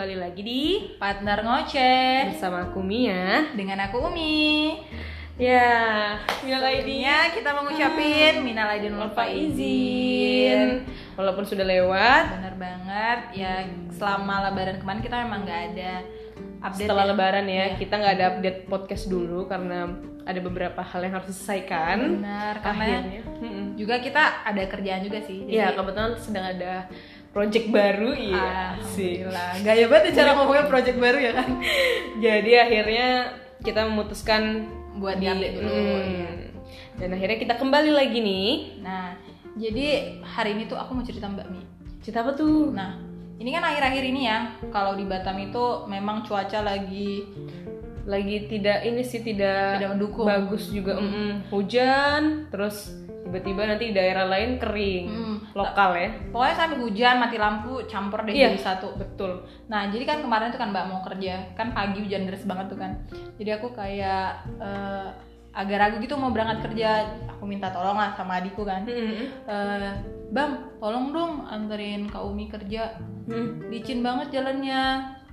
kembali lagi di Partner ngoceh bersama aku Mia. dengan aku Umi. Ya, minal aidin Sebelumnya kita mengucapin minal aidin wal izin. Walaupun sudah lewat, Bener banget. Ya selama lebaran kemarin kita memang nggak ada update. setelah ya. lebaran ya, Iya. kita nggak ada update podcast dulu karena ada beberapa hal yang harus diselesaikan. Benar, karena Akhirnya. Juga kita ada kerjaan juga sih. Jadi, Ya, kebetulan sedang ada project baru ya. sih. Gaya banget ya cara ngomongnya project baru ya kan. Jadi akhirnya kita memutuskan Buat diupdate dulu. Mm. iya. Dan akhirnya kita kembali lagi nih. Nah, jadi hari ini tuh aku mau cerita Mbak Mi. Cerita apa tuh? Nah, ini kan akhir-akhir ini ya, kalau di Batam itu memang cuaca lagi lagi tidak ini sih tidak Tidak mendukung. bagus juga mm-mm. hujan terus tiba-tiba nanti di daerah lain kering Hmm. Lokal ya Pokoknya sampai hujan, mati lampu, campur deh Iya. jadi satu. betul Nah, jadi kan kemarin tuh kan Mbak mau kerja, kan pagi hujan deras banget tuh kan. Jadi aku kayak eh, agak ragu gitu mau berangkat kerja. Aku minta tolong lah sama adikku kan. Mm-mm. Eh, bang, tolong dong anterin Kak Umi kerja. Mm. Licin banget jalannya.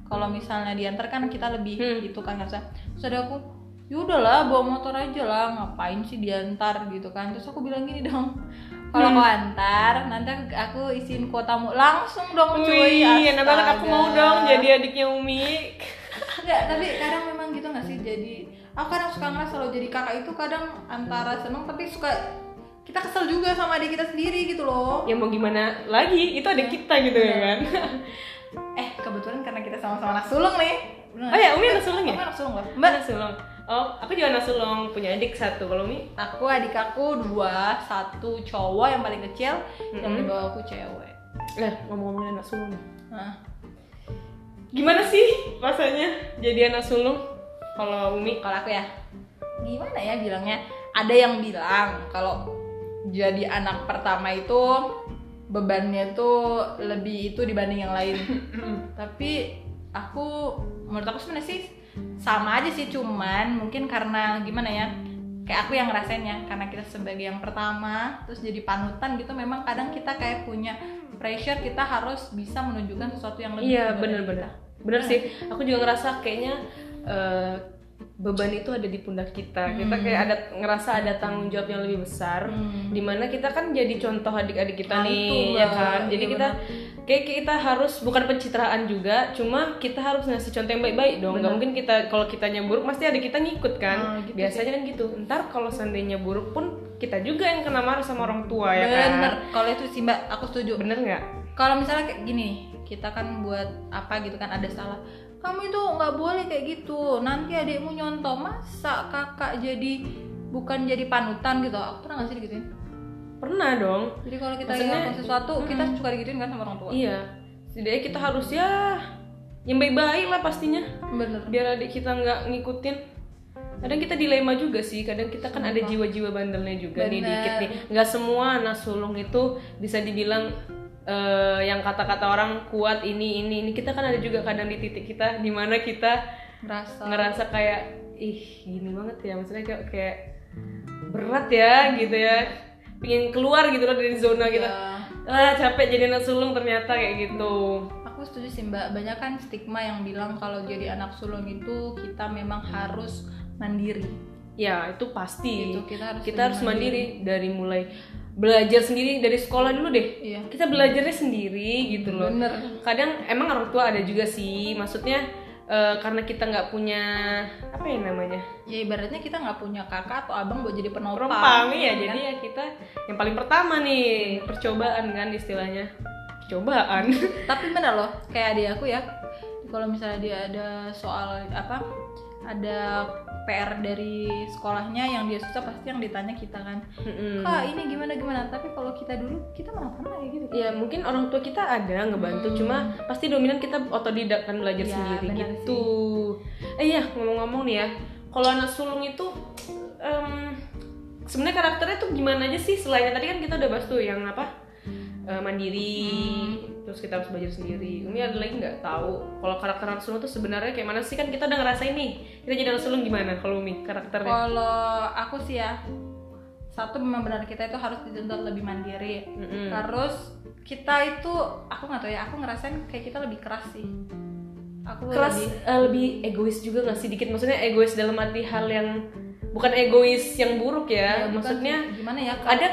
Kalau misalnya diantar kan kita lebih Hmm. itu kan usah. Terus ada aku, yaudahlah bawa motor aja lah, ngapain sih diantar gitu kan. Terus aku bilang gini dong, kalau Hmm. kau antar, nanti aku isiin kuotamu langsung dong cuy. Wih, enak banget aku mau dong jadi adiknya Umi Enggak, tapi kadang memang gitu gak sih jadi aku kadang suka ngerasa kalau jadi kakak itu kadang antara seneng tapi suka kita kesel juga sama adik kita sendiri gitu loh. ya mau gimana lagi itu ada kita gitu ya kan Eh, kebetulan karena kita sama-sama anak sulung nih. Bener oh ya? Umi anak sulung ya Kamu anak sulung loh. Mbak anak sulung oh aku juga anak sulung punya adik satu kalau Umi Aku adik aku dua, satu cowok yang paling kecil, yang Mm-mm. di bawah aku cewek. lah ngomong-ngomongin anak sulung Nah, gimana sih rasanya jadi anak sulung kalau Umi kalau aku ya, gimana ya bilangnya? Ada yang bilang kalau jadi anak pertama itu bebannya tuh lebih itu dibanding yang lain. Tapi aku menurut aku sebenarnya sih sama aja sih cuman mungkin karena gimana ya kayak aku yang ngerasainnya karena kita sebagai yang pertama terus jadi panutan gitu memang kadang kita kayak punya pressure kita harus bisa menunjukkan sesuatu yang lebih Iya bener-bener kita. bener. Sih. Aku juga ngerasa kayaknya eh, beban itu ada di pundak kita. Kita Hmm. kayak ada ngerasa ada tanggung jawab yang lebih besar Hmm. di mana kita kan jadi contoh adik-adik kita Nah, nih ya kan? Jadi Iya, kita kayak kita harus bukan pencitraan juga cuma kita harus ngasih contoh yang baik-baik dong. Nggak Benar. mungkin kita kalau kitanya buruk pasti adik kita ngikut kan? Hmm, gitu biasanya kan gitu. Ntar kalau seandainya buruk pun kita juga yang kena marah sama orang tua ya bener kan kalau itu sih mbak aku setuju. Bener nggak? Kalau misalnya kayak gini kita kan buat apa gitu kan ada salah kamu itu nggak boleh kayak gitu. Nanti adikmu nyontoh masa kakak jadi bukan jadi panutan gitu? Aku pernah nggak sih digituin? Pernah dong. Jadi kalau kita ngelakuin sesuatu kita suka digituin kan sama orang tua? Iya, setidaknya kita harus ya yang baik-baik lah pastinya. Bener. Biar adik kita nggak ngikutin. Kadang kita dilema juga sih, kadang kita kan ada jiwa-jiwa bandelnya juga nih Bener. dikit nih. Nggak semua anak sulung itu bisa dibilang eh, yang kata-kata orang kuat ini ini ini. Kita kan ada juga kadang di titik kita di mana kita ngerasa ngerasa kayak ih gini banget ya, maksudnya kayak, kayak berat ya gitu ya. Pengen keluar gitu loh dari zona kita. Ya, Ah capek jadi anak sulung ternyata kayak gitu. aku setuju sih mbak banyak kan stigma yang bilang kalau jadi anak sulung itu kita memang harus mandiri Ya itu pasti. Gitu, kita harus kita harus mandiri. dari mulai belajar sendiri dari sekolah dulu deh. iya Kita belajarnya sendiri gitu loh. bener Kadang emang orang tua ada juga sih. Maksudnya eh, karena kita nggak punya apa ya namanya ya ibaratnya kita nggak punya kakak atau abang buat jadi penopang penumpang ya. kan? Jadi ya kita yang paling pertama nih percobaan kan istilahnya percobaan. tapi bener loh kayak adik aku ya kalau misalnya dia ada soal apa ada PR dari sekolahnya yang dia susah pasti yang ditanya kita kan Mm-mm. kak ini gimana gimana tapi kalau kita dulu kita mana pernah kayak gitu Ya mungkin orang tua kita ada ngebantu, cuma pasti dominan kita otodidak kan belajar Hmm. Ya, sendiri gitu. Eh iya ngomong-ngomong nih ya, kalau anak sulung itu em, sebenarnya karakternya tuh gimana aja sih selain tadi kan kita udah bahas tuh yang apa Eh, mandiri, Hmm. Terus kita harus belajar sendiri. Umi ada lagi nggak tahu kalau karakter sulung tuh sebenarnya kayak mana sih kan kita udah ngerasain nih kita jadi sulung gimana kalau Umi karakternya? kalau aku sih ya satu memang benar kita itu harus dituntut lebih mandiri Mm-mm. terus kita itu aku nggak tahu ya aku ngerasain kayak kita lebih keras sih aku keras lebih eh, lebih egois juga nggak sih dikit maksudnya egois dalam arti hal yang bukan egois yang buruk ya, Ya, maksudnya gimana ya kalau- ada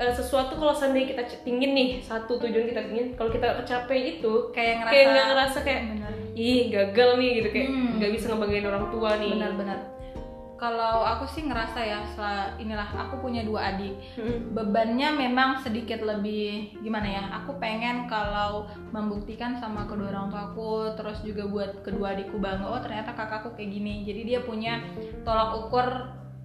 eh, sesuatu kalau seandainya kita pingin nih satu tujuan kita pingin kalau kita kecapai itu kayak ngerasa kayak nggak ngerasa kayak benar. Ih gagal nih gitu kayak Hmm. nggak bisa ngebanggain orang tua nih. Benar-benar kalau aku sih ngerasa ya setelah inilah aku punya dua adik. Mm-mm. bebannya memang sedikit lebih gimana ya aku pengen kalau membuktikan sama kedua orang tua aku terus juga buat kedua adikku bangga oh ternyata kakakku kayak gini. Jadi dia punya tolak ukur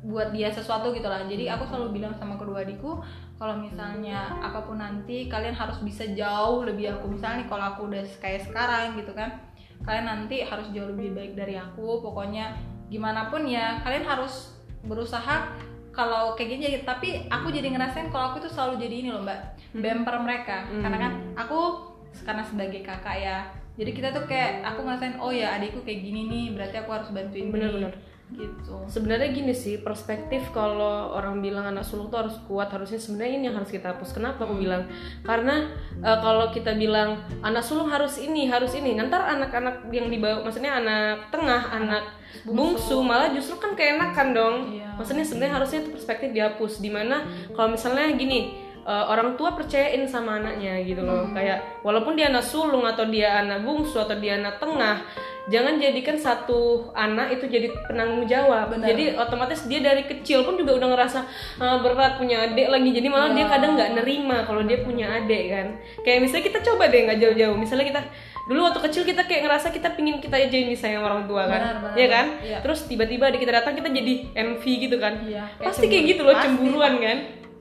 buat dia sesuatu gitu lah. Jadi aku selalu bilang sama kedua adikku kalau misalnya apa pun nanti kalian harus bisa jauh lebih aku. Misalnya nih kalau aku udah kayak sekarang gitu kan kalian nanti harus jauh lebih baik dari aku. Pokoknya gimana pun ya kalian harus berusaha kalau kayak gini jadi tapi aku jadi ngerasain kalau aku tuh selalu jadi ini loh mbak. Bumper mereka. Hmm. karena kan aku karena sebagai kakak ya. Jadi kita tuh kayak aku ngerasain oh ya adikku kayak gini nih berarti aku harus bantuin dia. Bener-bener. Gitu. Sebenarnya gini sih perspektif kalau orang bilang anak sulung tuh harus kuat harusnya sebenarnya ini yang harus kita hapus. Kenapa aku bilang? Karena eh, kalau kita bilang anak sulung harus ini harus ini nanti anak-anak yang dibawa maksudnya anak tengah anak bungsu. malah justru kan keenakan dong. Iya. maksudnya sebenarnya harusnya itu perspektif dihapus di mana kalau misalnya gini eh, orang tua percayain sama anaknya gitu loh. Kayak walaupun dia anak sulung atau dia anak bungsu atau dia anak tengah jangan jadikan satu anak itu jadi penanggung jawab. Benar. jadi otomatis dia dari kecil pun juga udah ngerasa "Ah, berat punya adik lagi. Jadi malah dia kadang nggak nerima kalau dia punya adik kan. Kayak misalnya kita coba deh nggak jauh-jauh. Misalnya kita dulu waktu kecil kita kayak ngerasa kita pingin kita aja yang disayang orang tua kan. Benar, benar, Iya kan? Iya. terus tiba-tiba adik kita datang kita jadi envy gitu kan. Iya, kayak pasti kayak cemburu. gitu loh Pasti. cemburuan kan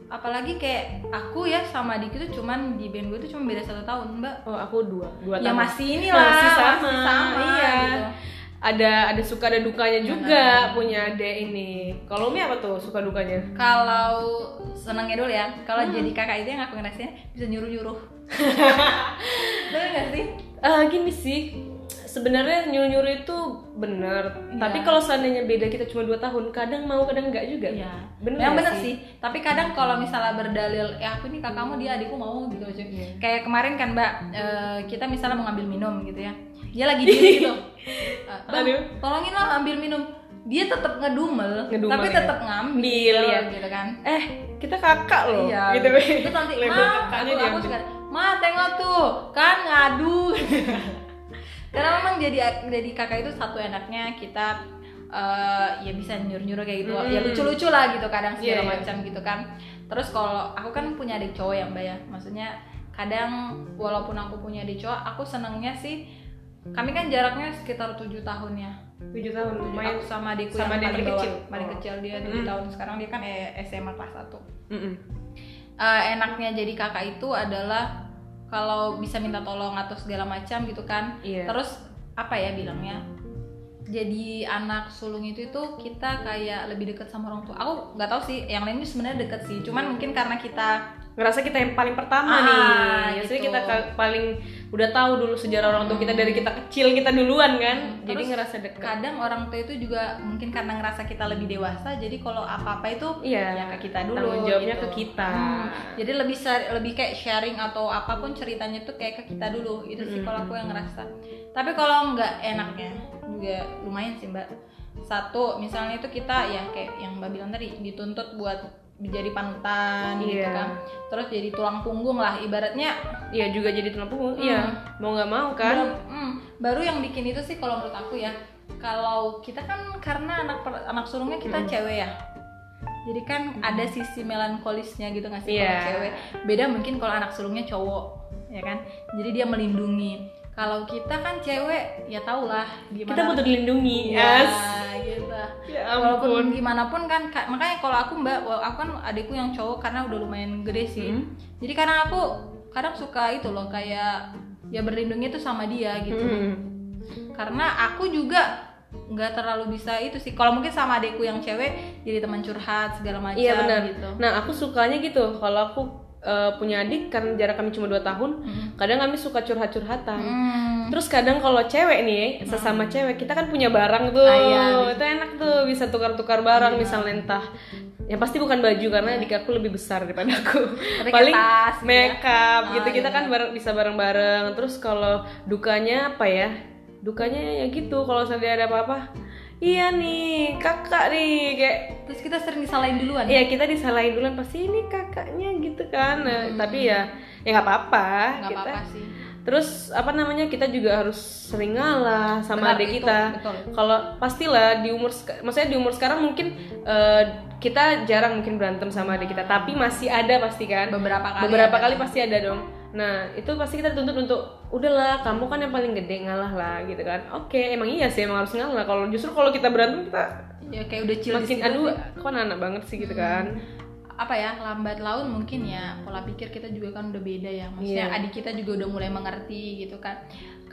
apalagi kayak aku ya sama adikku tuh cuman di band gue tuh cuma beda satu tahun mbak. Oh aku dua dua ya tahun. masih inilah Masih sama, sama iya. gitu. ada ada suka ada dukanya juga punya adik ini. Kalau Umi apa tuh suka dukanya? Kalau senangnya dulu ya. Kalau Hmm. jadi kakak itu yang aku ngerasain bisa nyuruh nyuruh bener gak sih? Eh gini sih sebenarnya nyuruh nyuruh itu bener Iya. tapi kalau seandainya beda kita cuma dua tahun kadang mau kadang enggak juga Iya, bener yang bener sih. Tapi kadang kalau misalnya berdalil, ya aku ini kakakmu dia adikku mau gitu aja. Iya. Kayak kemarin kan mbak, eh, kita misalnya mau ngambil minum gitu ya, dia lagi diri gitu. Bang, Aduh. tolongin lah ambil minum. Dia tetap ngedumel, Ngedumel, tapi ya. tetap ngambil Ambil, ya. gitu kan. eh kita kakak loh Iya, gitu Terus nanti, ma, aku, aku suka, ma tengok tuh, kan ngadu. Karena memang jadi jadi kakak itu satu enaknya kita eh, ya bisa nyuruh-nyuruh kayak gitu, Mm. ya lucu-lucu lah gitu kadang segala Iya, iya. macam gitu kan. Terus kalau aku kan punya adik cowok ya mbak ya, maksudnya kadang walaupun aku punya adik cowok, aku senengnya sih kami kan jaraknya sekitar tujuh tahun ya. tujuh tahun lumayan Aku sama adikku Sama yang paling kecil? kecil, paling Oh. kecil dia tujuh Mm. tahun sekarang dia kan eh, SMA kelas 1 Mm-mm. Eh, enaknya jadi kakak itu adalah kalau bisa minta tolong atau segala macam gitu kan Iya. terus apa ya bilangnya jadi anak sulung itu itu kita kayak lebih dekat sama orang tua. Aku nggak tahu sih yang lain itu sebenarnya deket sih. Cuman mungkin karena kita ngerasa kita yang paling Ah, pertama nih. biasanya gitu. kita paling udah tahu dulu sejarah orang tua kita dari kita kecil kita duluan kan. Jadi Terus ngerasa dekat kadang orang tua itu juga mungkin karena ngerasa kita lebih dewasa jadi kalau apa apa itu Iya. ya ke kita dulu Tanggung jawabnya gitu. ke kita. Hmm, jadi lebih lebih kayak sharing atau apa pun ceritanya tuh kayak ke kita dulu. Itu sih kalau aku yang ngerasa. Tapi kalau nggak enaknya juga lumayan sih mbak. Satu misalnya itu kita ya kayak yang mbak bilang tadi dituntut buat jadi panutan gitu Iya. kan. Terus jadi tulang punggung lah ibaratnya. Iya juga jadi tulang punggung iya. Mau nggak mau kan? Baru, hmm, baru yang bikin itu sih kalau menurut aku ya kalau kita kan karena anak per- anak sulungnya kita cewek ya. Jadi kan ada sisi melankolisnya gitu nggak sih kalau Iya. cewek? Beda mungkin kalau anak sulungnya cowok ya kan? Jadi dia melindungi kalau kita kan cewek ya tau lah gimana kita butuh dilindungi. Ya, yes. gitu. Ya walaupun gimana pun kan ka- makanya kalau aku mbak aku kan adikku yang cowok karena udah lumayan gede sih. Hmm. jadi kadang aku kadang suka itu loh kayak ya berlindungnya tuh sama dia gitu. Mm. karena aku juga nggak terlalu bisa itu sih. Kalau mungkin sama adikku yang cewek jadi teman curhat segala macam iya benar. gitu. Nah aku sukanya gitu. Kalau aku eh, punya adik karena jarak kami cuma 2 tahun kadang kami suka curhat-curhatan Hmm. Terus kadang kalau cewek nih, sesama cewek kita kan punya barang tuh. Ah, iya, itu enak tuh bisa tukar-tukar barang misalnya entah ya pasti bukan baju karena adik aku lebih besar daripada aku. Tapi Paling tas gitu ya. makeup gitu Ah, kita iya. kan bareng, bisa bareng-bareng. Terus kalau dukanya apa ya? dukanya ya gitu kalau misalnya ada apa-apa iya nih kakak nih kayak terus kita sering disalahin duluan. Iya kita disalahin duluan pasti ini kakaknya gitu kan. Nah, tapi ya ya nggak apa-apa. Kita apa-apa sih. terus apa namanya kita juga harus sering ngalah sama Benar, adik itu, kita kalau pastilah di umur maksudnya di umur sekarang mungkin eh, kita jarang mungkin berantem sama adik kita tapi masih ada pasti kan. Beberapa kali beberapa ada. kali pasti ada dong nah itu pasti kita dituntut untuk udahlah kamu kan yang paling gede ngalah lah gitu kan. Oke emang iya sih emang harus ngalah. Kalau justru kalau kita berantem kita ya kayak udah chill di makin aduh kok anak banget sih gitu kan. Apa ya lambat laun mungkin ya pola pikir kita juga kan udah beda ya. Maksudnya Iya. adik kita juga udah mulai mengerti gitu kan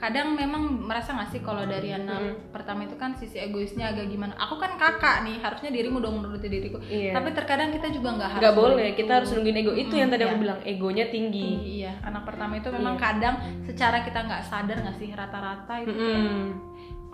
kadang memang merasa nggak sih kalau dari anak pertama itu kan sisi egoisnya agak gimana aku kan kakak nih harusnya dirimu dong menuruti diriku Iya. tapi terkadang kita juga nggak harus nggak boleh begitu. kita harus nungguin ego itu yang tadi aku iya. bilang egonya tinggi iya anak pertama itu memang kadang secara kita nggak sadar nggak sih rata-rata itu Mm-mm.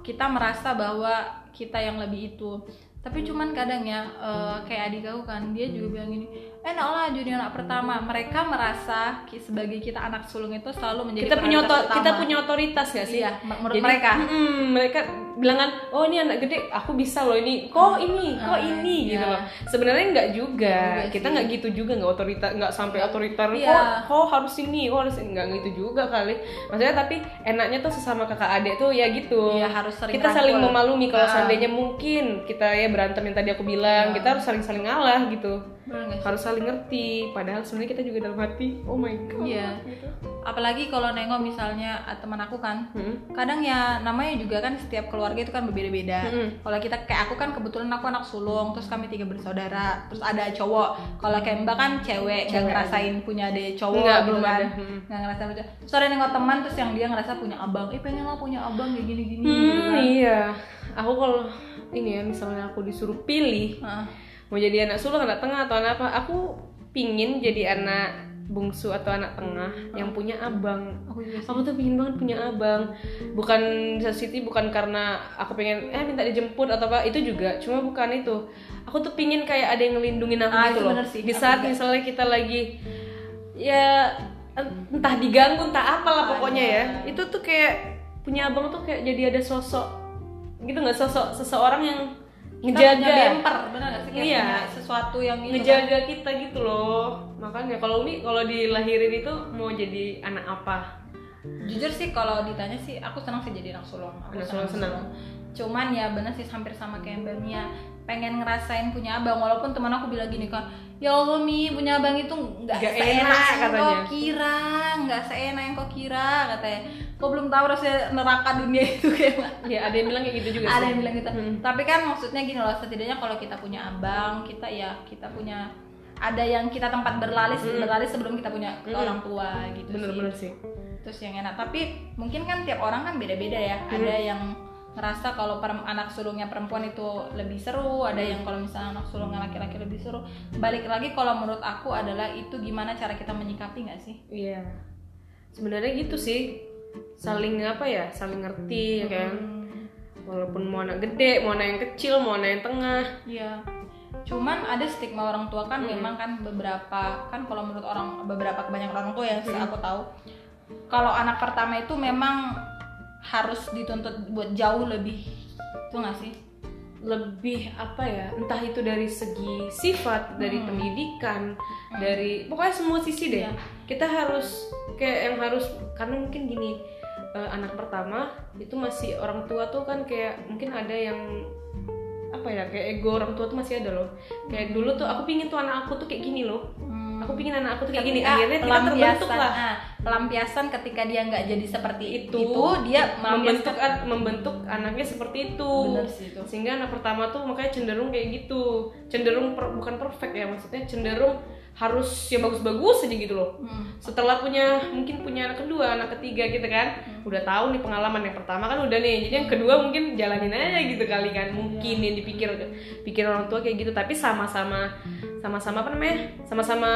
kita merasa bahwa kita yang lebih itu tapi cuman kadang ya eh, kayak adik aku kan dia juga bilang gini enak lah jadi anak pertama. Mereka merasa sebagai kita anak sulung itu selalu menjadi kita punya otor- kita punya otoritas gak sih? Iya m- menurut Jadi, mereka. mm-mm, mereka bilang kan oh ini anak gede aku bisa loh ini. Kok ini? Kok Ah, ini? Gitu iya. loh. Sebenarnya nggak juga. Kita nggak gitu juga nggak otorita nggak sampai otoriter. Iya. kok kok harus ini? Kok harus nggak gitu juga kali. Maksudnya tapi enaknya tuh sesama kakak adik tuh ya gitu. Iya, harus sering kita saling rangkul. memaklumi kalau Ah. seandainya mungkin kita ya berantem yang tadi aku bilang kita harus saling saling ngalah gitu Harus saling ngerti padahal sebenarnya kita juga dalam hati oh my god Iya. gitu. apalagi kalau nengok misalnya ah, teman aku kan Hmm. kadang ya namanya juga kan setiap keluarga itu kan berbeda-beda Mm-mm. kalau kita kayak aku kan kebetulan aku anak sulung terus kami tiga bersaudara terus ada cowok kalau kayak mbak kan cewek Cewek ngerasain punya ada cowok Nggak, gitu belum kan ada. Nggak ngerasain punya terus ada nengok teman terus yang dia ngerasa punya abang eh pengen lah punya abang kayak gini gini gitu Hmm, kan iya. Aku kalau ini ya misalnya aku disuruh pilih Heeh. Mau jadi anak sulung, anak tengah atau anak apa, aku pingin jadi anak bungsu atau anak tengah yang punya abang. aku juga sih Aku tuh pingin banget punya abang. Bukan Siti bukan karena aku pengen eh minta dijemput atau apa, itu juga. Cuma bukan itu. Aku tuh pingin kayak ada yang ngelindungin aku Ah, gitu itu loh. sih. Di Aku saat juga. misalnya kita lagi ya entah diganggu entah apalah Ah, pokoknya ya. Itu tuh kayak punya abang tuh kayak jadi ada sosok gitu nggak sosok seseorang yang ngejaga kayak Iya. punya sesuatu yang itu kan. ngejaga kita gitu loh makanya kalau Umi kalau dilahirin itu mau jadi anak apa jujur sih kalau ditanya sih aku senang sih jadi anak sulung aku Anak sulung senang. cuman ya bener sih hampir sama kayak mbak Mia pengen ngerasain punya abang walaupun teman aku bilang gini kan ya Allah mi punya abang itu nggak seenak enak yang katanya. kau kira nggak seenak yang kau kira katanya. Kau belum tahu rasanya neraka dunia itu kayak ya ada yang bilang kayak gitu juga ada sih. yang bilang gitu. Hmm. tapi kan maksudnya gini loh setidaknya kalau kita punya abang kita ya kita punya ada yang kita tempat berlalis berlalis sebelum kita punya Hmm. orang tua gitu bener-bener sih. sih. Terus yang enak. Tapi mungkin kan tiap orang kan beda-beda ya. Ada yang ngerasa kalau anak sulungnya perempuan itu lebih seru ada yang kalau misalnya anak sulungnya laki-laki lebih seru. Balik lagi kalau menurut aku adalah itu gimana cara kita menyikapi nggak sih? Iya. Sebenarnya gitu sih. Saling apa ya? Saling ngerti ya kan? Walaupun mau anak gede mau anak yang kecil mau anak yang tengah. Iya. Cuman ada stigma orang tua kan memang kan beberapa kan kalau menurut orang beberapa kebanyakan orang tua yang aku tahu. Kalau anak pertama itu memang harus dituntut buat jauh lebih itu nggak sih? lebih apa ya entah itu dari segi sifat dari pendidikan dari pokoknya semua sisi deh. Iya. kita harus kayak yang harus karena mungkin gini eh, anak pertama itu masih orang tua tuh kan kayak mungkin ada yang apa ya kayak ego orang tua tuh masih ada loh. Kayak dulu tuh aku pingin tuh anak aku tuh kayak gini loh aku pingin anak aku tuh kayak gini akhirnya kita terbentuk lah. ah, pelampiasan ketika dia nggak jadi seperti itu, itu, dia membentuk membentuk anaknya seperti itu. Bener sih itu. sehingga anak pertama tuh makanya cenderung kayak gitu. Cenderung per- bukan perfect ya maksudnya cenderung harus ya bagus-bagus aja gitu loh. Hmm. setelah punya mungkin punya anak kedua anak ketiga gitu kan. Udah tahu nih pengalaman yang pertama kan udah nih. Jadi yang kedua mungkin jalanin aja gitu kali kan. Mungkin yang dipikir pikir orang tua kayak gitu. Tapi sama-sama sama-sama apa namanya sama-sama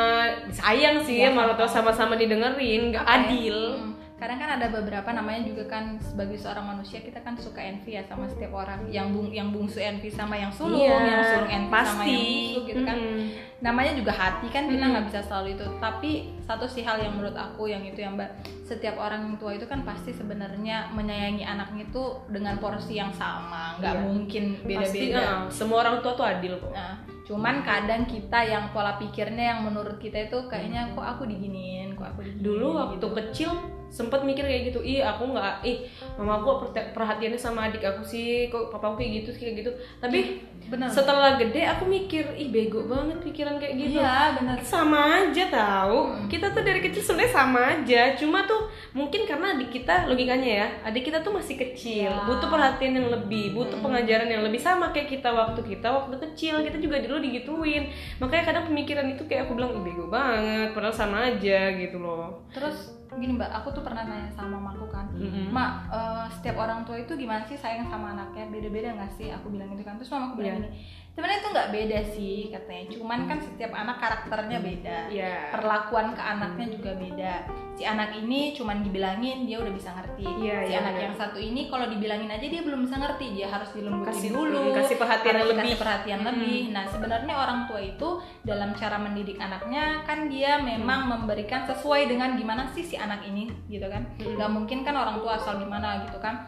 sayang sih ya, tua sama-sama didengerin nggak ya? adil Hmm. Kadang kan ada beberapa namanya juga kan sebagai seorang manusia kita kan suka envy ya sama setiap orang yang bung yang bungsu envy sama yang sulung Iya, yang sulung envy sama pasti. yang bungsu gitu kan Mm-mm. namanya juga hati kan kita Mm. nggak bisa selalu itu tapi satu sih hal yang menurut aku yang itu yang mbak setiap orang tua itu kan pasti sebenarnya menyayangi anaknya itu dengan porsi yang sama nggak Iya. mungkin Pasti, beda-beda ah, semua orang tua tuh adil kok Nah, cuman kadang kita yang pola pikirnya yang menurut kita itu kayaknya kok aku diginiin, kok aku diginiin. dulu waktu gitu. kecil sempet mikir kayak gitu ih aku nggak ih mama aku perhati- perhatiannya sama adik aku sih kok papa aku kayak gitu kayak gitu tapi benar. setelah gede aku mikir ih bego banget pikiran kayak gitu Iya, benar. sama aja tahu Hmm. kita tuh dari kecil sebenarnya sama aja cuma tuh mungkin karena adik kita logikanya ya adik kita tuh masih kecil Ya. butuh perhatian yang lebih butuh Hmm. pengajaran yang lebih sama kayak kita waktu kita waktu kecil kita juga dulu digituin makanya kadang pemikiran itu kayak aku bilang ih bego banget padahal sama aja gitu loh Terus gini mbak, aku tuh pernah nanya sama mamaku kan, Mm-mm. mak eh, setiap orang tua itu gimana sih sayang sama anaknya? Beda-beda nggak sih? Aku bilang gitu kan. Terus mamaku bilang Iya. gini, sebenarnya itu nggak beda sih katanya. Cuman kan setiap anak karakternya beda. Iya. perlakuan ke anaknya juga beda. Si anak ini cuman dibilangin dia udah bisa ngerti. Iya, si iya, anak benar. yang satu ini kalau dibilangin aja dia belum bisa ngerti. Dia harus dilembutin Kasih- dulu. kasih perhatian harus lebih. dikasih perhatian Mm-mm. lebih. Nah, sebenarnya orang tua itu dalam cara mendidik anaknya kan dia memang memberikan sesuai dengan gimana sih si anak ini gitu kan. Mm-mm. Gak mungkin kan orang tua asal gimana gitu kan.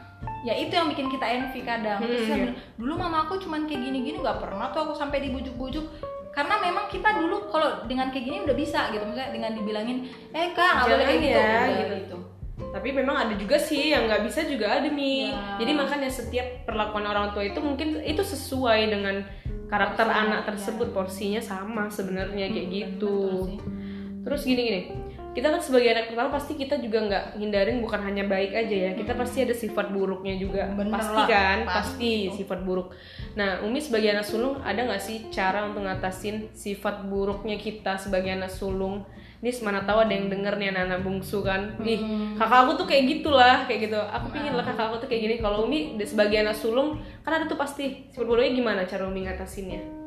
Ya itu yang bikin kita envy kadang. Terus Mm, saya iya. bilang, dulu mama aku cuman kayak gini-gini nggak pernah tuh aku sampai dibujuk-bujuk karena memang kita dulu kalau dengan kayak gini udah bisa gitu misalnya dengan dibilangin eh kak nggak boleh kayak gitu ya, udah, gitu. gitu. tapi memang ada juga sih yang nggak bisa juga ada mi Ya. jadi makanya setiap perlakuan orang tua itu mungkin itu sesuai dengan karakter Porsinya, anak ya. tersebut porsinya sama sebenarnya kayak Hmm, gitu betul sih. terus gini gini kita kan sebagai anak pertama pasti kita juga nggak hindarin bukan hanya baik aja ya. Kita pasti ada sifat buruknya juga. Bener pasti lah, kan? pasti pasti itu. sifat buruk. Nah umi sebagai anak sulung ada nggak sih cara untuk ngatasin sifat buruknya kita sebagai anak sulung? Ini mana tahu ada yang denger nih anak-anak bungsu kan? Ih Hmm. kakak aku tuh kayak gitulah kayak gitu. Aku pingin lah kakak aku tuh kayak gini. Kalau umi sebagai anak sulung kan ada tuh pasti sifat buruknya gimana cara umi ngatasinnya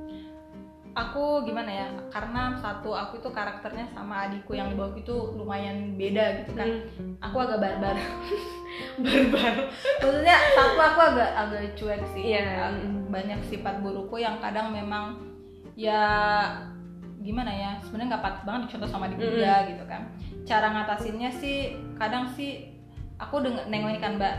aku gimana ya karena satu aku itu karakternya sama adikku yang di bawah itu lumayan beda gitu kan. Hmm. aku agak barbar. Barbar. Maksudnya satu aku agak agak cuek sih. Iya. Ag- banyak sifat burukku yang kadang memang ya gimana ya sebenarnya nggak patut banget dicontoh sama di Mm-mm. dia gitu kan. Cara ngatasinnya sih kadang sih aku denger nengokin kan mbak.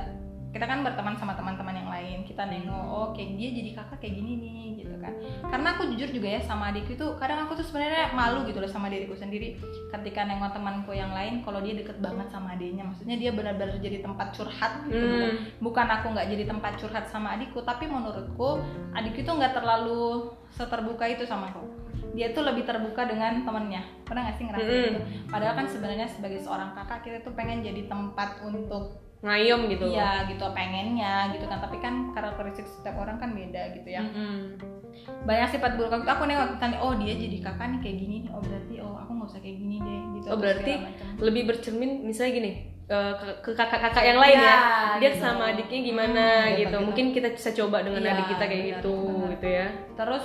Kita kan berteman sama teman-teman yang lain. Kita nengok oh kayak dia jadi kakak kayak gini nih gitu kan. Karena aku jujur juga ya sama adikku itu kadang aku tuh sebenarnya malu gitu loh sama diriku sendiri. Ketika nengok temanku yang lain kalau dia deket banget sama adiknya maksudnya dia benar-benar jadi tempat curhat gitu bukan Hmm. bukan aku nggak jadi tempat curhat sama adikku tapi menurutku adikku itu nggak terlalu seterbuka itu sama aku. Dia tuh lebih terbuka dengan temennya. Pernah nggak sih ngerasa Mm-mm. gitu? Padahal kan sebenarnya sebagai seorang kakak kita tuh pengen jadi tempat untuk ngayom gitu Iya gitu pengennya gitu kan tapi kan karakteristik setiap orang kan beda gitu ya Mm-mm. banyak sifat buruk aku aku nengok misalnya oh dia jadi kakak nih kayak gini nih oh berarti oh aku nggak usah kayak gini deh gitu Oh, berarti lebih bercermin misalnya gini eh, ke kakak-kakak yang lain ya, Ya, dia gitu. sama adiknya gimana Hmm, gitu. gitu-gitu. mungkin kita bisa coba dengan Iya, adik kita kayak benar, gitu benar. gitu ya terus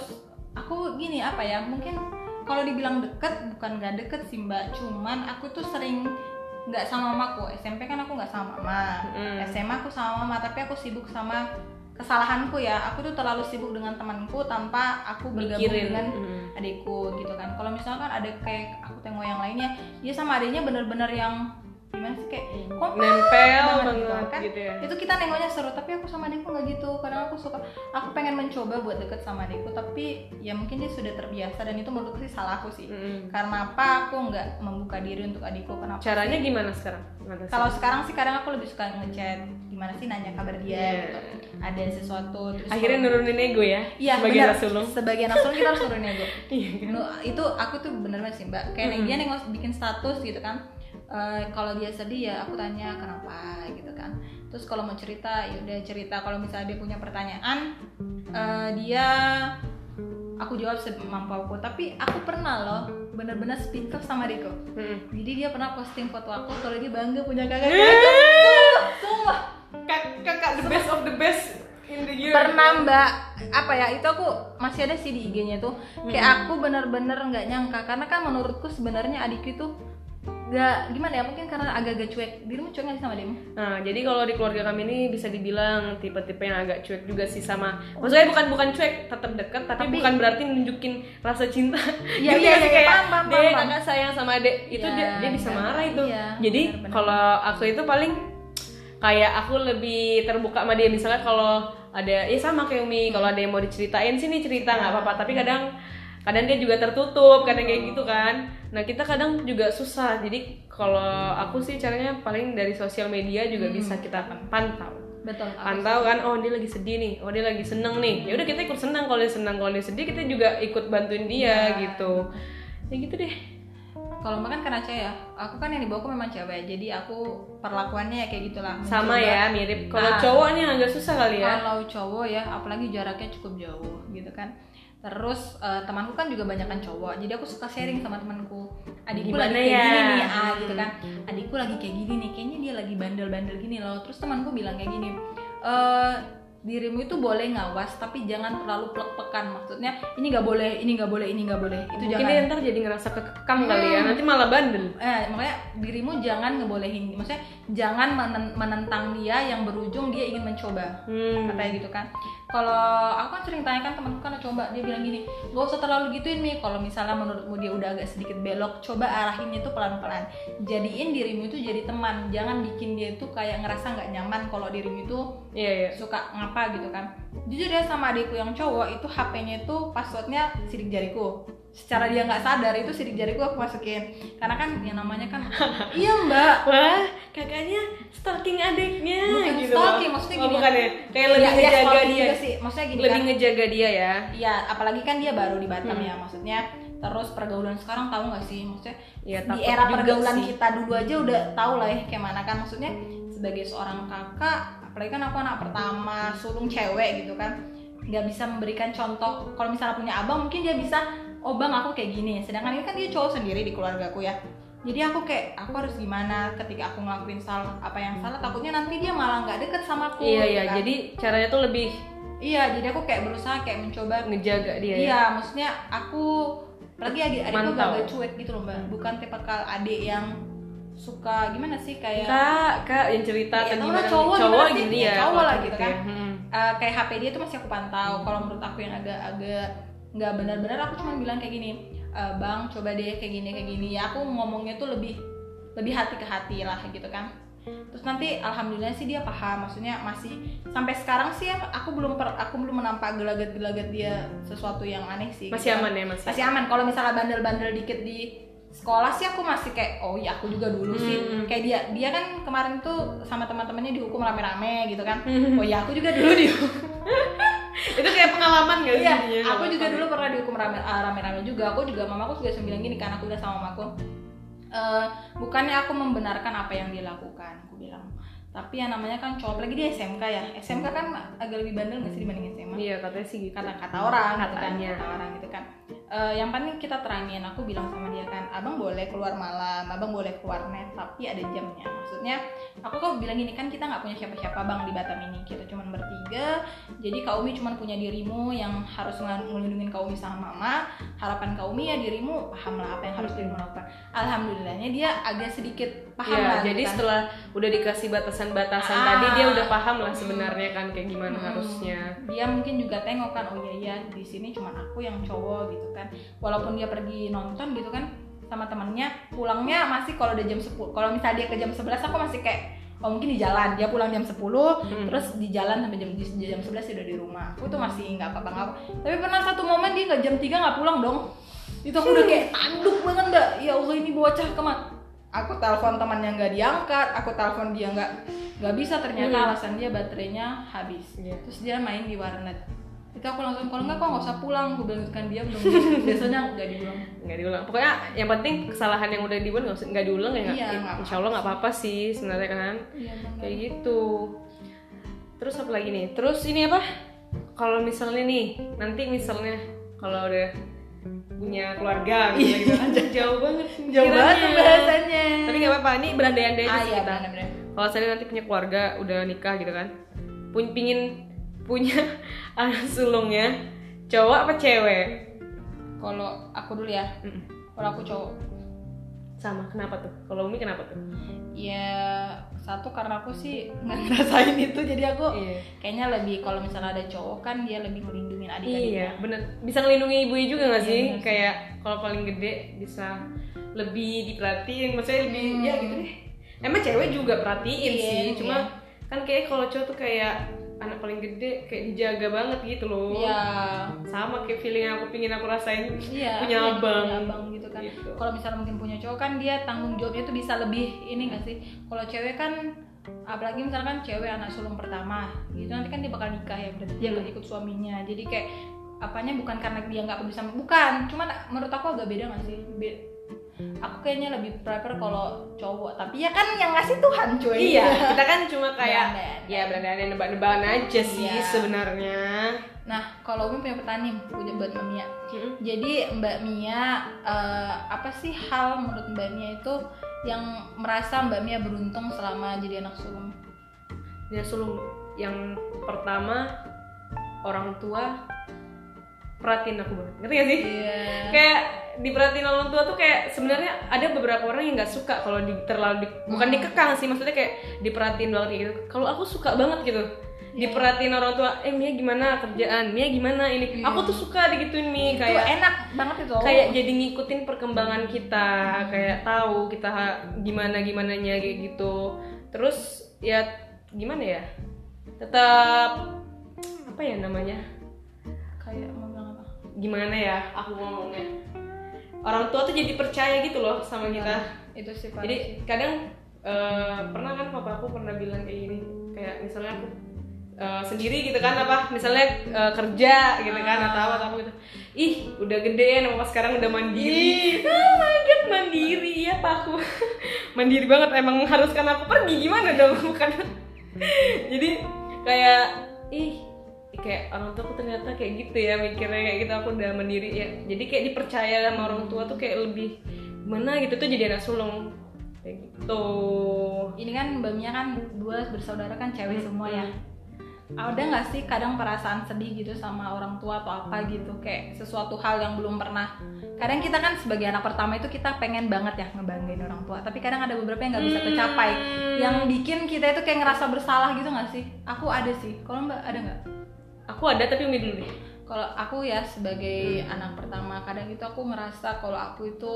aku gini apa ya mungkin kalau dibilang deket bukan nggak deket sih mbak cuman aku tuh sering nggak sama mamaku SMP kan aku nggak sama mama. Mm. SMA aku sama mama tapi aku sibuk sama kesalahanku ya. Aku tuh terlalu sibuk dengan temanku tanpa aku bergabung mikirin. dengan Mm. adikku gitu kan. Kalau misalkan ada kayak aku tengok yang lainnya dia sama adiknya bener-bener yang gimana sih kayak kompak nempel banget gitu kan. gitu ya itu kita nengoknya seru tapi aku sama adikku nggak gitu kadang aku suka aku pengen mencoba buat deket sama adikku tapi ya mungkin dia sudah terbiasa dan itu menurutku sih salahku sih Mm. karena apa aku nggak membuka diri untuk adikku kenapa caranya sih? gimana sekarang kalau sekarang sih kadang aku lebih suka ngechat gimana sih nanya kabar dia Iya. gitu ada sesuatu terus akhirnya kalau- nurunin ego ya Iya sebagai benar. sulung Sebagai anak sulung kita harus nurunin ego. Iya kan? Itu aku tuh bener banget sih mbak. Kayak Mm-mm. dia nengok bikin status gitu kan. Eh, kalau dia sedih ya aku tanya kenapa gitu kan. Terus kalau mau cerita ya udah cerita. Kalau misalnya dia punya pertanyaan, eh, dia aku jawab semampu aku. Tapi aku pernah loh bener-bener speak up sama Riko. Mm. Jadi dia pernah posting foto aku kalau dia bangga punya kakak. Eh. Sumpah. Kak- kakak the best of the best in the year pernah mbak apa ya itu aku masih ada sih di IG-nya tuh kayak aku bener-bener nggak nyangka karena kan menurutku sebenarnya adikku itu nggak gimana ya? Mungkin karena agak-agak cuek. Dirimu cuek nggak sih sama dirimu Nah, jadi kalau di keluarga kami ini bisa dibilang tipe-tipe yang agak cuek juga sih sama. Maksudnya bukan bukan cuek, tetap dekat, tapi, Tapi- bukan berarti nunjukin rasa cinta. Iya, Gitu iya, nggak sih? iya, kayak paham, kakak sayang sama adek, itu Iya, dia, dia bisa iya, marah itu. iya, jadi kalau aku itu paling kayak aku lebih terbuka sama dia. Misalnya kalau ada ya sama kayak Umi kalau ada yang mau diceritain sini cerita nggak apa-apa. Tapi kadang kadang dia juga tertutup kadang kayak gitu kan. Nah kita kadang juga susah. Jadi kalau aku sih caranya paling dari sosial media juga bisa kita pantau. Betul. Pantau kan oh dia lagi sedih nih. Oh dia lagi seneng nih. Ya udah kita ikut senang. Kalau dia senang kalau dia sedih kita juga ikut bantuin dia Iya. gitu. Ya gitu deh. Kalau makan karena cewek ya. Aku kan yang dibawa memang cewek. Jadi aku perlakuannya ya kayak gitulah. Sama ya mirip. Kalau Nah. cowoknya agak susah kali ya. Kalau cowok ya apalagi jaraknya cukup jauh gitu kan terus eh, temanku kan juga banyak kan cowok jadi aku suka sharing sama temanku. Adikku Gimana lagi kayak ya? gini nih ah Hmm. gitu kan. Adikku lagi kayak gini nih kayaknya dia lagi bandel-bandel gini loh. Terus temanku bilang kayak gini eh dirimu itu boleh ngawas tapi jangan terlalu plek-pekan maksudnya ini nggak boleh ini nggak boleh ini nggak boleh. Itu mungkin jangan. dia ntar jadi ngerasa kekekang kali ya nanti malah bandel. Eh makanya dirimu jangan ngebolehin. Maksudnya jangan menen- menentang dia yang berujung dia ingin mencoba. Hmm. katanya gitu kan kalau aku kan sering tanyakan temanku kan coba dia bilang gini gak usah terlalu gituin nih kalau misalnya menurutmu dia udah agak sedikit belok coba arahinnya tuh pelan pelan jadiin dirimu itu jadi teman jangan bikin dia itu kayak ngerasa nggak nyaman kalau dirimu itu iya iya. suka ngapa gitu kan. Jujur ya sama adikku yang cowok itu HP-nya itu passwordnya sidik jariku secara dia nggak sadar itu sidik jariku aku masukin karena kan yang namanya kan iya mbak wah kakaknya stalking adiknya Bukan gitu stalking, loh. maksudnya oh, gini. bukan ya kayak lebih iya, ngejaga stalking dia sih. maksudnya gini lebih kan ngejaga dia ya Iya, apalagi kan dia baru di Batam Hmm. ya, maksudnya terus pergaulan sekarang tahu nggak sih, maksudnya Iya, di era pergaulan sih. kita dulu aja udah tahu lah ya kayak mana kan, maksudnya sebagai seorang kakak, apalagi kan aku anak pertama sulung cewek gitu kan, nggak bisa memberikan contoh. Kalau misalnya punya abang, mungkin dia bisa, oh bang aku kayak gini. Sedangkan ini kan dia cowok sendiri di keluargaku ya. Jadi aku kayak aku harus gimana ketika aku ngelakuin salah apa yang salah takutnya nanti dia malah nggak deket sama aku. iya gitu iya kan. jadi caranya tuh lebih iya jadi aku kayak berusaha kayak mencoba ngejaga dia ya Iya, maksudnya aku apalagi adik adikku Mantau. agak cuek gitu loh mbak. Bukan tipe kal adik yang suka gimana sih kayak kak kak yang cerita Iya, kan tau gimana cowok cowok gini Ya, ya cowok lah gitu ya. kan. Hmm. eh, kayak HP dia tuh masih aku pantau. Kalau menurut aku yang agak-agak nggak benar-benar aku cuma bilang kayak gini, "Eh, bang coba deh kayak gini kayak gini. Ya aku ngomongnya tuh lebih lebih hati ke hati lah gitu kan. Terus nanti alhamdulillah sih dia paham. Maksudnya masih sampai sekarang sih ya, aku belum per- aku belum menampak gelagat-gelagat dia sesuatu yang aneh sih. masih gitu aman ya masih masih aman kalau misalnya bandel-bandel dikit di sekolah sih aku masih kayak oh iya aku juga dulu sih Hmm. kayak dia dia kan kemarin tuh sama teman-temannya dihukum rame-rame gitu kan Hmm. oh iya aku juga dulu dihukum itu kayak pengalaman gak sih iya jadinya aku juga dulu pernah dihukum ah, rame-rame juga. Aku juga mamaku juga sering bilang gini kan aku udah sama mamaku. "Eh, bukannya aku membenarkan apa yang dia lakukan aku bilang. Tapi yang namanya kan cowok lagi dia SMK ya. SMK kan agak lebih bandel nggak sih dibanding SMA iya katanya sih gitu. Kata kata orang gitu kan Katanya. kata orang gitu kan Eh, yang penting kita terangin aku bilang sama dia kan abang boleh keluar malam abang boleh keluar net tapi ada jamnya maksudnya aku kok bilang gini kan kita nggak punya siapa-siapa bang di Batam ini kita cuma bertiga jadi Kak Umi cuma punya dirimu yang harus ngal- ngelindungin Kak Umi sama mama harapan Kak Umi ya dirimu paham lah apa yang harus dirimu lakukan alhamdulillahnya dia agak sedikit paham Iya, lah jadi gitu kan. setelah udah dikasih batasan-batasan Ah. tadi dia udah paham lah sebenarnya kan kayak gimana Hmm. harusnya. dia mungkin juga tengok kan oh iya iya di sini cuma aku yang cowok gitu kan walaupun dia pergi nonton gitu kan sama temannya pulangnya masih kalau udah jam 10 kalau misalnya dia ke jam 11 aku masih kayak oh mungkin di jalan. Dia pulang jam 10 Hmm. terus di jalan sampai jam di jam 11 dia udah di rumah. Aku tuh masih nggak apa-apa nggak apa tapi pernah satu momen dia nggak jam 3 nggak pulang dong. Itu aku udah kayak tanduk banget mbak. Ya Allah ini bocah ke mana aku telepon temannya nggak diangkat aku telepon dia nggak nggak bisa ternyata Hmm. alasan dia baterainya habis. Iya. terus dia main di warnet itu aku langsung kalau nggak kok nggak usah pulang aku bilang kan dia belum biasanya nggak diulang nggak diulang. Pokoknya yang penting kesalahan yang udah dibuat nggak usah nggak diulang ya. Iya, nggak Insya Allah nggak apa-apa sih sebenarnya kan. iya Kayak gitu. Terus apa lagi nih? Terus ini apa? Kalau misalnya nih nanti misalnya kalau udah punya keluarga gitu Anjir, jauh banget Iya. jauh banget pembahasannya tapi nggak apa-apa ini berandai-andai aja ah iya kita kalau saya nanti punya keluarga udah nikah gitu kan pun pingin punya anak sulungnya cowok apa cewek kalau aku dulu ya Mm. kalau aku cowok sama kenapa tuh kalau Umi kenapa tuh ya satu karena aku sih nggak ngerasain itu jadi aku iya kayaknya lebih kalau misalnya ada cowok kan dia lebih ngelindungin adik-adiknya Iya, bener. Bisa ngelindungi ibu juga gak Iya, sih? sih. Kayak kalau paling gede bisa lebih diperhatiin, maksudnya lebih Hmm. ya gitu deh. Emang cewek juga perhatiin Iya, sih, cuma iya. kan kayak kalau cowok tuh kayak anak paling gede kayak dijaga banget gitu loh. Iya. Sama kayak feeling yang aku pingin aku rasain Iya, punya abang. punya abang gitu kan. Gitu. Kalau misalnya mungkin punya cowok kan dia tanggung jawabnya tuh bisa lebih ini gak sih? Kalau cewek kan apalagi misalkan cewek anak sulung pertama gitu nanti kan dia bakal nikah ya berarti dia Hmm. gak ikut suaminya jadi kayak apanya bukan karena dia nggak peduli sama bukan cuman menurut aku agak beda gak sih Be- aku kayaknya lebih prefer kalau cowok tapi ya kan yang ngasih Tuhan cuy Iya, kita kan cuma kayak Berandai-andai. ya berandai nebak-nebakan aja sih Iya. sebenarnya. nah kalau Umi punya nih punya buat Mbak Mia Mm-mm. Jadi Mbak Mia eh, apa sih hal menurut Mbak Mia itu yang merasa Mbak Mia beruntung selama jadi anak sulung? Dia sulung yang pertama orang tua perhatiin aku banget. Ngerti gak sih? Iya. kayak diperhatiin orang tua tuh kayak sebenarnya ada beberapa orang yang nggak suka kalau di, terlalu di- bukan Hmm. dikekang sih maksudnya kayak diperhatiin banget gitu kalau aku suka banget gitu Iya. diperhatiin orang tua eh Mia gimana kerjaan Mia gimana ini Iya. aku tuh suka digituin Mi Itu kayak enak banget itu. kayak jadi ngikutin perkembangan kita kayak tahu kita gimana gimana nya kayak gitu terus ya gimana ya tetap apa ya namanya kayak mau bilang apa? gimana ya aku ngomongnya orang tua tuh jadi percaya gitu loh sama kita. Itu sih jadi kadang eh, pernah kan papa aku pernah bilang kayak gini kayak misalnya aku eh, sendiri gitu kan apa misalnya eh, kerja gitu kan atau apa atau apa gitu. Ih udah gede ya papa sekarang udah mandiri. Oh my god mandiri ya pak aku. Mandiri banget emang mengharuskan aku pergi gimana dong? Bukan. Jadi kayak ih kayak orang tua aku ternyata kayak gitu ya mikirnya kayak gitu aku udah mandiri ya jadi kayak dipercaya sama orang tua tuh kayak lebih mana gitu tuh jadi anak sulung kayak gitu Ini kan Mbak Mia kan dua bersaudara kan cewek Hmm. semua ya. Ada nggak sih kadang perasaan sedih gitu sama orang tua atau apa gitu kayak sesuatu hal yang belum pernah. Kadang kita kan sebagai anak pertama itu kita pengen banget ya ngebanggain orang tua, tapi kadang ada beberapa yang nggak bisa Hmm. tercapai. Yang bikin kita itu kayak ngerasa bersalah gitu nggak sih? Aku ada sih. Kalau Mbak ada nggak? Aku ada tapi umi dulu deh Kalau aku ya sebagai anak pertama kadang itu aku ngerasa kalau aku itu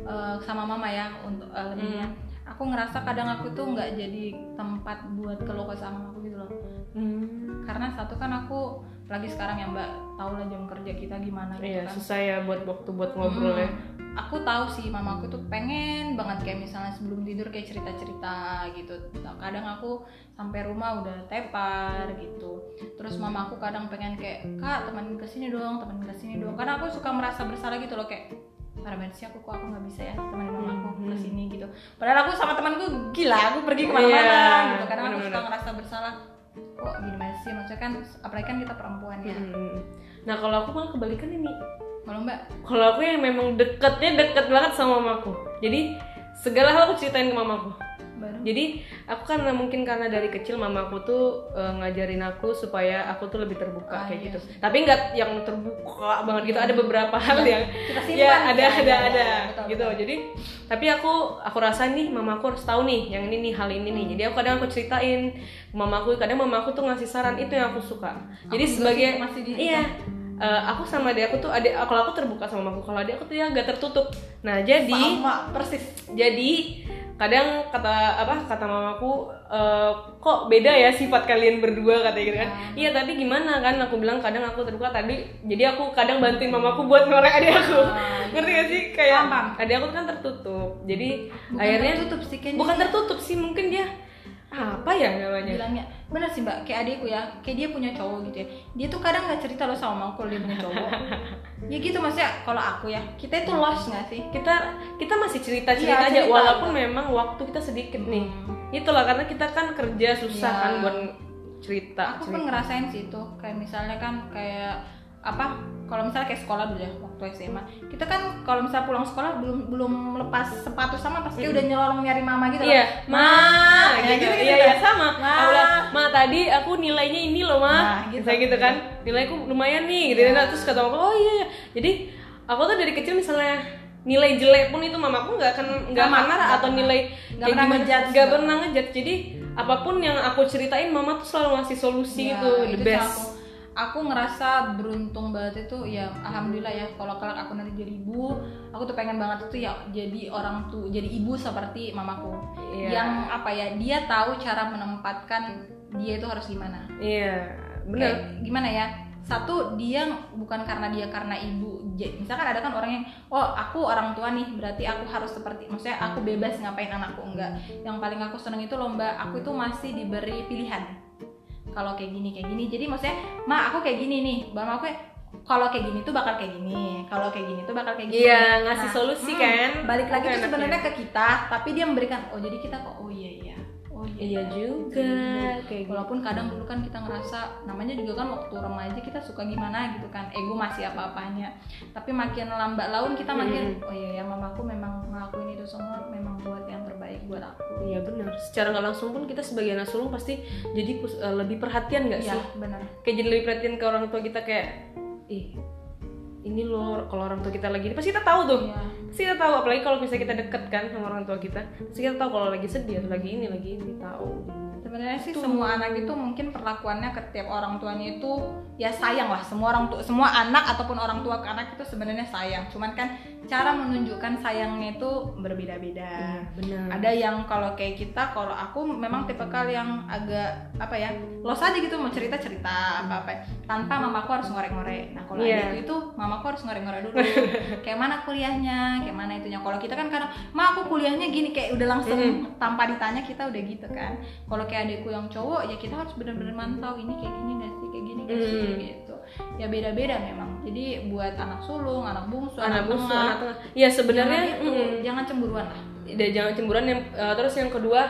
eh, sama mama ya untuk eh, lebihnya. Aku ngerasa kadang aku tuh nggak jadi tempat buat keluh kesah sama aku gitu loh. hmm. Karena satu kan aku lagi sekarang ya Mbak tahu lah jam kerja kita gimana gitu iya kan. susah ya buat waktu buat ngobrol ya Hmm, Aku tahu sih mamaku tuh pengen banget kayak misalnya sebelum tidur kayak cerita-cerita gitu. Kadang aku sampai rumah udah tepar gitu. Terus mamaku kadang pengen kayak kak temenin ke sini dong, temenin ke sini dong. Karena aku suka merasa bersalah gitu loh kayak parah banget sih aku kok aku nggak bisa ya temenin mamaku Hmm. ke sini gitu. Padahal aku sama temanku gila, aku pergi ke mana-mana Iya, gitu. Kadang aku suka ngerasa bersalah. Kok gini banget sih? Maksudnya kan apalagi kan kita perempuan ya. Hmm. nah kalau aku malah kebalikan ini Kalau Mbak? Kalau aku yang memang deketnya deket banget sama mamaku. Jadi segala hal aku ceritain ke mamaku. Baru? Jadi aku kan mungkin karena dari kecil mamaku tuh eh, ngajarin aku supaya aku tuh lebih terbuka Ah, kayak iya gitu. tapi nggak yang terbuka banget gitu ada beberapa hal yang kita simpan ya ada ya, ada ya, ada ya, betul, gitu. betul. jadi tapi aku aku rasa nih mamaku harus tahu nih yang ini nih hal ini nih. Jadi aku kadang aku ceritain mamaku kadang mamaku tuh ngasih saran itu yang aku suka. Jadi Aku sebagai sih masih di iya eh, aku sama dia aku tuh adik kalau aku terbuka sama mamaku kalau adik aku tuh ya agak tertutup. Nah jadi sama. persis. Jadi kadang kata apa kata mamaku "Eh, kok beda ya sifat kalian berdua katanya gitu kan. Iya. Tapi gimana kan? Aku bilang kadang aku terbuka tadi jadi aku kadang bantuin mamaku buat ngorek adik aku. Ah, ngerti gak sih? Kayak adik aku kan tertutup. Jadi bukan akhirnya tertutup sih kayaknya bukan tertutup sih mungkin dia apa ya namanya bilangnya bener sih mbak kayak adikku ya kayak dia punya cowok gitu ya dia tuh kadang nggak cerita loh sama mamaku kalau dia punya cowok ya gitu maksudnya kalau aku ya kita itu lost nggak sih kita kita masih cerita cerita Iya, aja cerita, walaupun betul. memang waktu kita sedikit nih Hmm. itulah karena kita kan kerja susah Iya. kan buat cerita aku cerita. pun ngerasain sih itu kayak misalnya kan kayak apa kalau misalnya kayak sekolah dulu ya waktu SMA kita kan kalau misalnya pulang sekolah belum belum lepas sepatu sama pasti udah nyelolong nyari mama gitu. Iya, ma, Ya, gitu, gitu-gitu iya, kan. iya sama. Ma. Aku bilang, ma tadi aku nilainya ini loh ma, Nah, gitu. gitu. gitu kan, nilaiku lumayan nih, gitu. Iya. Nah, terus kata aku, oh iya, iya. Jadi aku tuh dari kecil misalnya nilai jelek pun itu mamaku nggak akan nggak akan marah atau nilai Nggak pernah ngejudge, nggak nggak. pernah ngejudge jadi apa pun yang aku ceritain mama tuh selalu ngasih solusi Ya, gitu the best aku ngerasa beruntung banget itu ya alhamdulillah ya kalau kelak aku nanti jadi ibu aku tuh pengen banget itu ya jadi orang tuh jadi ibu seperti mamaku. Iya. yang apa ya dia tahu cara menempatkan dia itu harus gimana. Iya benar Kayak gimana ya satu dia bukan karena dia karena ibu misalkan ada kan orang yang oh aku orang tua nih berarti aku harus seperti maksudnya aku bebas ngapain anakku? Enggak. Yang paling aku seneng itu lomba aku itu masih diberi pilihan kalau kayak gini kayak gini. Jadi maksudnya ma aku kayak gini nih. Bang aku kalau kayak gini tuh bakal kayak gini kalau kayak gini tuh bakal kayak gini. Iya ngasih Nah, solusi hmm, kan? balik lagi tuh sebenarnya ke kita tapi dia memberikan oh jadi kita kok oh iya iya oh iya juga. Kayak gitu. walaupun kadang dulu kan kita ngerasa namanya juga kan waktu remaja kita suka gimana gitu kan ego masih apa-apanya. Tapi makin lambat laun kita makin oh iya ya mamaku memang ngelakuin itu semua memang buat yang terbaik buat aku. Iya benar. Secara nggak langsung pun kita sebagai anak sulung pasti jadi eh, lebih perhatian nggak Iya sih? benar. Kayak jadi lebih perhatian ke orang tua kita kayak, ih ini loh kalau orang tua kita lagi ini pasti kita tahu tuh. Iya. Pasti kita tahu apalagi kalau misalnya kita deket kan sama orang tua kita, pasti kita tahu kalau lagi sedih atau lagi ini lagi ini tahu. sebenarnya sih semua anak itu mungkin perlakuannya ke tiap orang tuanya itu ya sayang lah semua orang tua semua anak ataupun orang tua ke anak itu sebenarnya sayang cuman kan cara menunjukkan sayangnya itu berbeda-beda benar. ada yang kalau kayak kita kalau aku memang tipe kal yang agak apa ya los aja gitu mau cerita cerita apa apa tanpa mamaku harus ngorek-ngorek nah kalau Iya. adikku itu mamaku harus ngorek-ngorek dulu. Kayak mana kuliahnya kayak mana itunya. Kalau kita kan kadang ma aku kuliahnya gini kayak udah langsung tanpa ditanya kita udah gitu kan. Kalau kayak adikku yang cowok ya kita harus benar-benar mantau ini kayak gini gak sih? Kayak gini gak sih? Hmm. gitu. Ya beda-beda memang. Jadi buat anak sulung anak bungsu anak bungsu, tengah, anak tengah. Ya sebenarnya jangan itu, mm, jangan cemburuan lah. Dan jangan cemburuan. Yang eh, terus yang kedua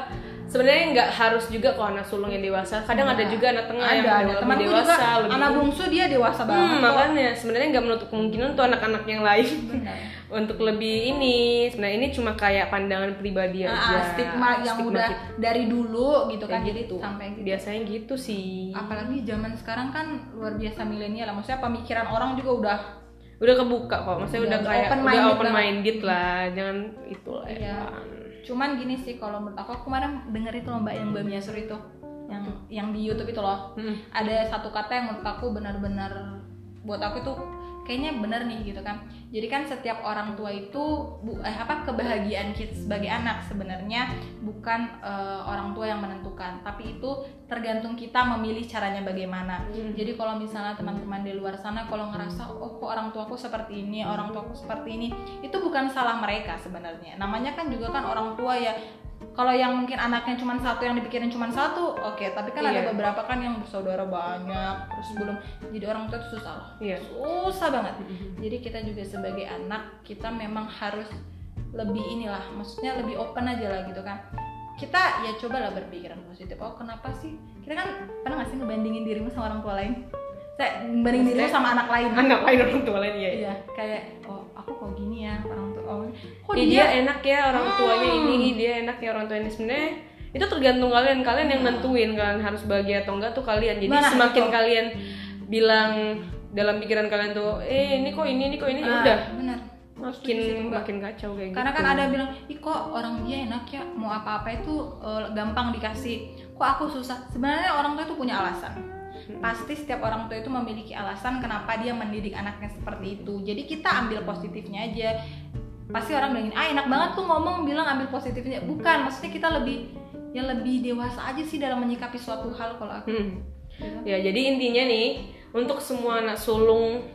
sebenarnya nggak harus juga kok anak sulung yang dewasa. Kadang ada Iya. juga anak tengah ada yang ada lebih temanku dewasa juga lebih anak bungsu dia dewasa banget Hmm, makanya. Sebenarnya nggak menutup kemungkinan untuk anak-anak yang lain. Benar. untuk lebih ini. Sebenarnya ini cuma kayak pandangan pribadi aja. Ah, stigma yang Stigma udah kita. dari dulu gitu kan jadi gitu. sampai gitu. biasanya gitu sih. Apalagi zaman sekarang kan luar biasa milenial lah. Maksudnya pemikiran orang juga udah udah kebuka kok. Maksudnya Udah- udah, kayak open-minded udah open minded lah. Jangan itu lah ya. Iya. Cuman gini sih kalau menurut aku aku kemarin denger itu lomba yang Mbak Miasur itu yang yang di YouTube itu loh Hmm. ada satu kata yang menurut aku benar-benar buat aku itu kayaknya benar nih gitu kan. Jadi kan setiap orang tua itu bu, eh, apa kebahagiaan kita sebagai anak sebenarnya bukan eh, orang tua yang menentukan. Tapi itu tergantung kita memilih caranya bagaimana. Hmm. jadi kalau misalnya teman-teman di luar sana kalau ngerasa oh kok orang tuaku seperti ini orang tuaku seperti ini itu bukan salah mereka sebenarnya. Namanya kan juga kan orang tua ya kalau yang mungkin anaknya cuma satu yang dipikirin cuma satu oke. Tapi kan ada Iya. beberapa kan yang bersaudara banyak terus belum. Jadi orang tua itu susah loh iya. Susah banget. Jadi kita juga sebagai anak kita memang harus lebih inilah maksudnya lebih open aja lah gitu kan. Kita ya cobalah berpikiran positif. Oh kenapa sih? Kita kan pernah nggak sih ngebandingin dirimu sama orang tua lain? Saya bandingin dirimu sama anak lain? anak lain orang tua lain ya iya kayak oh aku kok gini ya orang tua oh kok dia, dia enak ya orang tuanya Hmm. ini ih, dia enak ya orang tuanya. Ini sebenarnya itu tergantung kalian kalian yang nentuin kalian harus bahagia atau enggak tuh kalian. Jadi Nah, semakin itu. kalian bilang dalam pikiran kalian tuh eh ini kok ini ini kok ini ya Ah, udah. benar. Makin Mbak. makin kacau kayak karena gitu. kan ada bilang ih kok orang dia enak ya mau apa-apa itu eh, gampang dikasih. Kok aku susah? Sebenarnya orang tua itu punya alasan pasti setiap orang tua itu memiliki alasan kenapa dia mendidik anaknya seperti itu jadi kita ambil positifnya aja pasti orang bilangin ah enak banget tuh ngomong bilang ambil positifnya bukan maksudnya kita lebih ya lebih dewasa aja sih dalam menyikapi suatu hal kalau aku Hmm. gitu. ya jadi intinya nih untuk semua anak sulung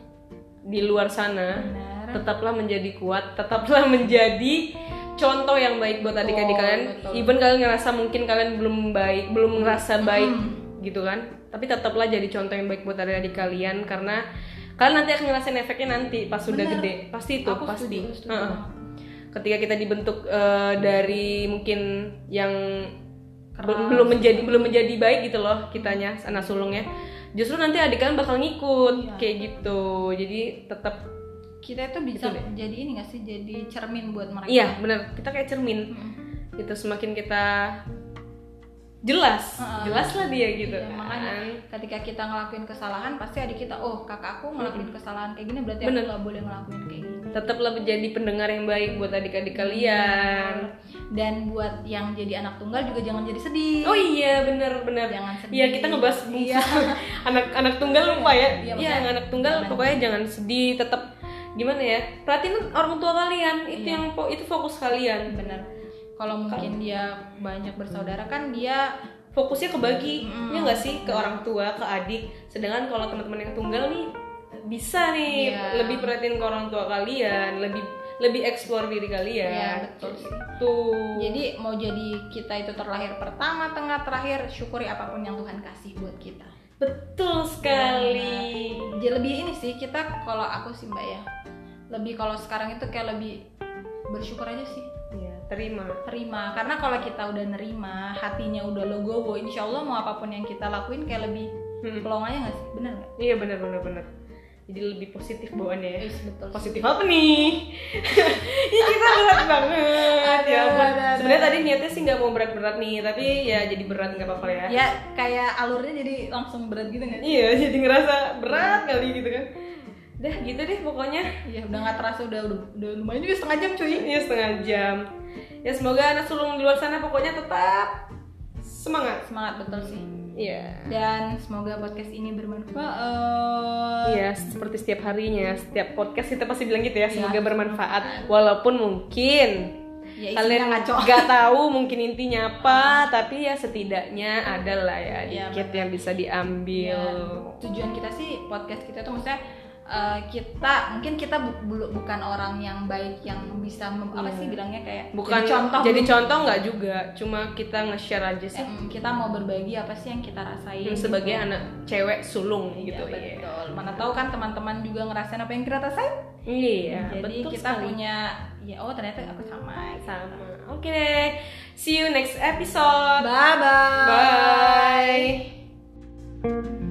di luar sana benar tetaplah menjadi kuat, tetaplah menjadi contoh yang baik buat adik-adik Betul, kalian. betul. Even kalian ngerasa mungkin kalian belum baik, belum ngerasa baik Hmm. gitu kan. Tapi tetaplah jadi contoh yang baik buat adik-adik kalian karena kalian nanti akan ngerasain efeknya nanti pas sudah gede. Pasti itu, aku pasti. setuju, setuju Heeh. banget. Ketika kita dibentuk eh, dari mungkin yang Keras. belum menjadi belum menjadi baik gitu loh kitanya anak sulungnya. Justru nanti adik kalian bakal ngikut Iya. kayak gitu. Jadi tetap kita itu bisa Itu deh. jadi ini gak sih jadi cermin buat mereka Iya bener kita kayak cermin Mm. gitu semakin kita jelas Heeh. jelas lah dia gitu. Iya, kan. makanya ketika kita ngelakuin kesalahan pasti adik kita oh kakakku ngelakuin kesalahan kayak gini berarti Bener. aku nggak boleh ngelakuin kayak gini. Tetaplah menjadi pendengar yang baik buat adik-adik kalian. Dan buat yang jadi anak tunggal juga jangan jadi sedih. Oh iya bener bener. Jangan sedih. Iya kita ngebahas Iya. anak-anak tunggal lupa ya. Iya, iya makanya. anak tunggal jangan- pokoknya jangan sedih tetap gimana ya perhatiin orang tua kalian. Itu Iya. yang itu fokus kalian. Bener kalau mungkin dia banyak bersaudara kan dia fokusnya kebagi Mm. ya nggak sih? Ke orang tua ke adik. Sedangkan kalau teman-teman yang tunggal nih bisa nih Iya. lebih perhatiin ke orang tua kalian lebih lebih explore diri kalian. Iya, betul sih. tuh jadi mau jadi kita itu terlahir pertama tengah terakhir syukuri apa pun yang Tuhan kasih buat kita. Betul sekali. Jadi lebih ini sih kita kalau aku sih mbak ya. Lebih kalau sekarang itu kayak lebih bersyukur aja sih terima terima karena kalau kita udah nerima hatinya udah legowo insya Allah mau apa pun yang kita lakuin kayak lebih Hmm. pelong aja nggak sih bener nggak iya benar benar benar jadi lebih positif bawaannya ya Yes, betul positif apa nih? Ih kita berat banget ya. Ada. Sebenarnya tadi niatnya sih nggak mau berat-berat nih, tapi ya jadi berat nggak apa-apa ya. ya kayak alurnya jadi langsung berat gitu nggak Iya, jadi ngerasa berat kali gitu kan. Dah gitu deh pokoknya. Iya udah nggak terasa udah, udah udah lumayan juga setengah jam cuy Ini setengah jam. Ya semoga anak sulung di luar sana pokoknya tetap semangat. semangat betul sih Iya. dan semoga podcast ini bermanfaat Iya, seperti setiap harinya, setiap podcast kita pasti bilang gitu ya, Iya, semoga bermanfaat. Walaupun mungkin ya, kalian ngaco nggak tahu mungkin intinya apa tapi ya setidaknya ada lah ya Iya, dikit yang bisa diambil Ya, tujuan kita sih podcast kita tuh maksudnya eh, kita mungkin kita bu- bu- bukan orang yang baik yang bisa mem- apa Iya. sih bilangnya kayak bukan jadi contoh jadi contoh nggak juga cuma kita nge-share aja sih. Kita mau berbagi apa sih yang kita rasain sebagai gitu. anak cewek sulung Iya, gitu ya betul. Mana tahu kan teman-teman juga ngerasain apa yang kita rasain. Iya jadi betul kita sekali. punya ya oh ternyata aku sama. Sama. Oke deh. See you next episode. Bye bye bye